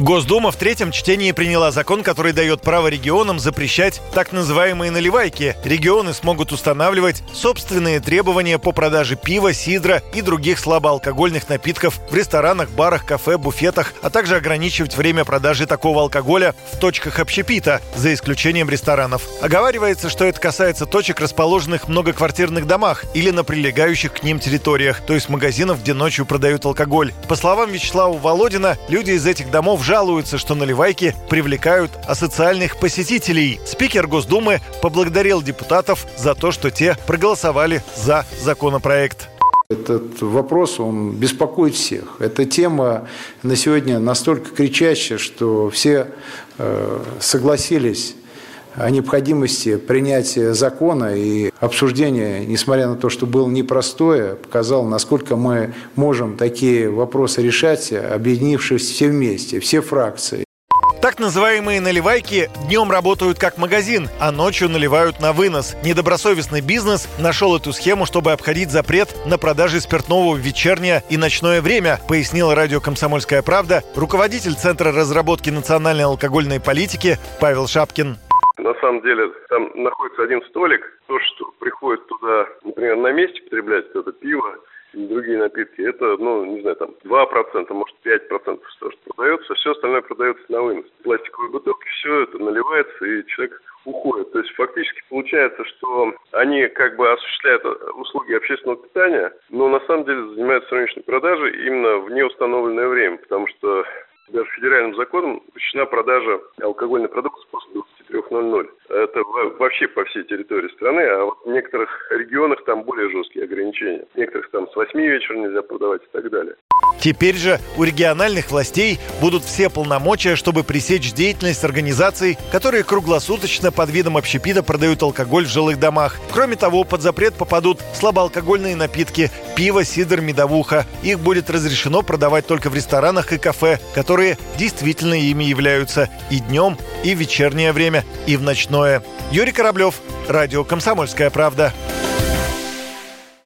Госдума в третьем чтении приняла закон, который дает право регионам запрещать так называемые наливайки. Регионы смогут устанавливать собственные требования по продаже пива, сидра и других слабоалкогольных напитков в ресторанах, барах, кафе, буфетах, а также ограничивать время продажи такого алкоголя в точках общепита, за исключением ресторанов. Оговаривается, что это касается точек, расположенных в многоквартирных домах или на прилегающих к ним территориях, то есть магазинов, где ночью продают алкоголь. По словам Вячеслава Володина, люди из этих домов жалуются, что наливайки привлекают асоциальных посетителей. Спикер Госдумы поблагодарил депутатов за то, что те проголосовали за законопроект. Этот вопрос, он беспокоит всех. Эта тема на сегодня настолько кричащая, что все э, согласились о необходимости принятия закона и обсуждения, несмотря на то, что было непростое, показало, насколько мы можем такие вопросы решать, объединившись все вместе, все фракции. Так называемые наливайки днем работают как магазин, а ночью наливают на вынос. Недобросовестный бизнес нашел эту схему, чтобы обходить запрет на продажи спиртного в вечернее и ночное время, пояснил радио «Комсомольская правда» руководитель Центра разработки национальной алкогольной политики Павел Шапкин. Самом деле там находится один столик. То, что приходит туда, например, на месте потреблять это пиво другие напитки, это, ну, не знаю, там 2%, может 5% того, что продается. Все остальное продается на вынос. Пластиковые бутылки, все это наливается, и человек уходит. То есть фактически получается, что они как бы осуществляют услуги общественного питания, но на самом деле занимаются рыночной продажей именно в неустановленное время, потому что даже федеральным законом запрещена продажа алкогольной продукции после 23.00. Это вообще по всей территории страны, а вот в некоторых регионах там более жесткие ограничения. В некоторых там с 8 вечера нельзя продавать и так далее. Теперь же у региональных властей будут все полномочия, чтобы пресечь деятельность организаций, которые круглосуточно под видом общепита продают алкоголь в жилых домах. Кроме того, под запрет попадут слабоалкогольные напитки, пиво, сидр, медовуха. Их будет разрешено продавать только в ресторанах и кафе, которые действительно ими являются и днем, и в вечернее время, и в ночное. Юрий Кораблев, Радио «Комсомольская правда».